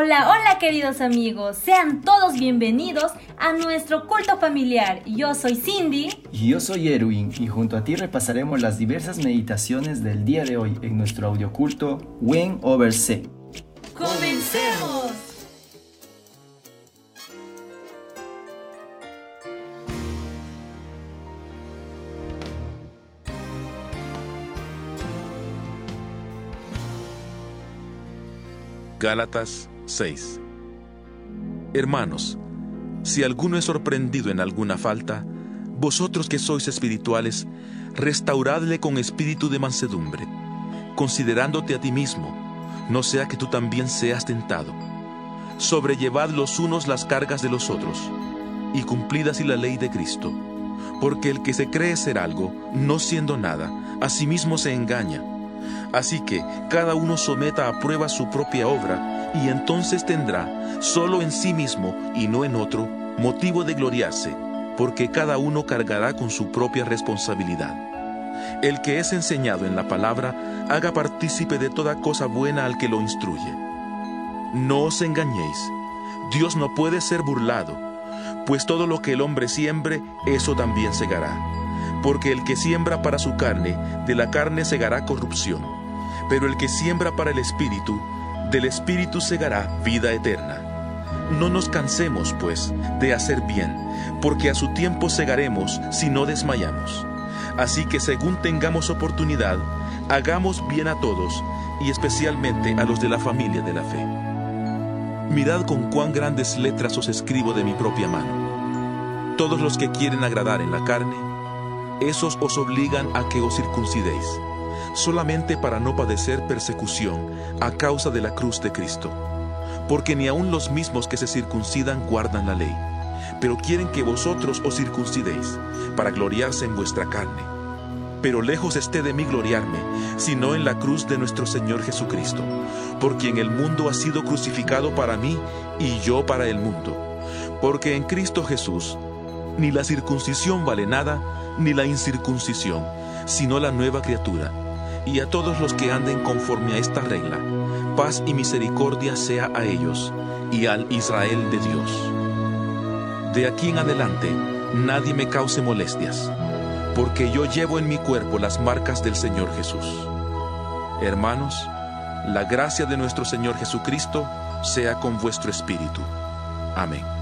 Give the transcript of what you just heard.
Hola, hola queridos amigos, sean todos bienvenidos a nuestro culto familiar. Yo soy Cindy. Y yo soy Erwin y junto a ti repasaremos las diversas meditaciones del día de hoy en nuestro audioculto When Over C. ¡Comencemos! Gálatas 6 Hermanos, si alguno es sorprendido en alguna falta, vosotros que sois espirituales, restauradle con espíritu de mansedumbre, considerándote a ti mismo, no sea que tú también seas tentado. Sobrellevad los unos las cargas de los otros, y cumplid así la ley de Cristo. Porque el que se cree ser algo, no siendo nada, a sí mismo se engaña. Así que cada uno someta a prueba su propia obra, y entonces tendrá, solo en sí mismo y no en otro, motivo de gloriarse, porque cada uno cargará con su propia responsabilidad. El que es enseñado en la palabra, haga partícipe de toda cosa buena al que lo instruye. No os engañéis, Dios no puede ser burlado, pues todo lo que el hombre siembre, eso también segará. Porque el que siembra para su carne, de la carne segará corrupción, pero el que siembra para el Espíritu, del Espíritu segará vida eterna. No nos cansemos, pues, de hacer bien, porque a su tiempo segaremos si no desmayamos. Así que según tengamos oportunidad, hagamos bien a todos, y especialmente a los de la familia de la fe. Mirad con cuán grandes letras os escribo de mi propia mano. Todos los que quieren agradar en la carne, esos os obligan a que os circuncidéis, solamente para no padecer persecución a causa de la cruz de Cristo. Porque ni aun los mismos que se circuncidan guardan la ley, pero quieren que vosotros os circuncidéis, para gloriarse en vuestra carne. Pero lejos esté de mí gloriarme, sino en la cruz de nuestro Señor Jesucristo, por quien el mundo ha sido crucificado para mí y yo para el mundo. Porque en Cristo Jesús ni la circuncisión vale nada, ni la incircuncisión, sino la nueva criatura. Y a todos los que anden conforme a esta regla, paz y misericordia sea a ellos y al Israel de Dios. De aquí en adelante, nadie me cause molestias, porque yo llevo en mi cuerpo las marcas del Señor Jesús. Hermanos, la gracia de nuestro Señor Jesucristo sea con vuestro espíritu. Amén.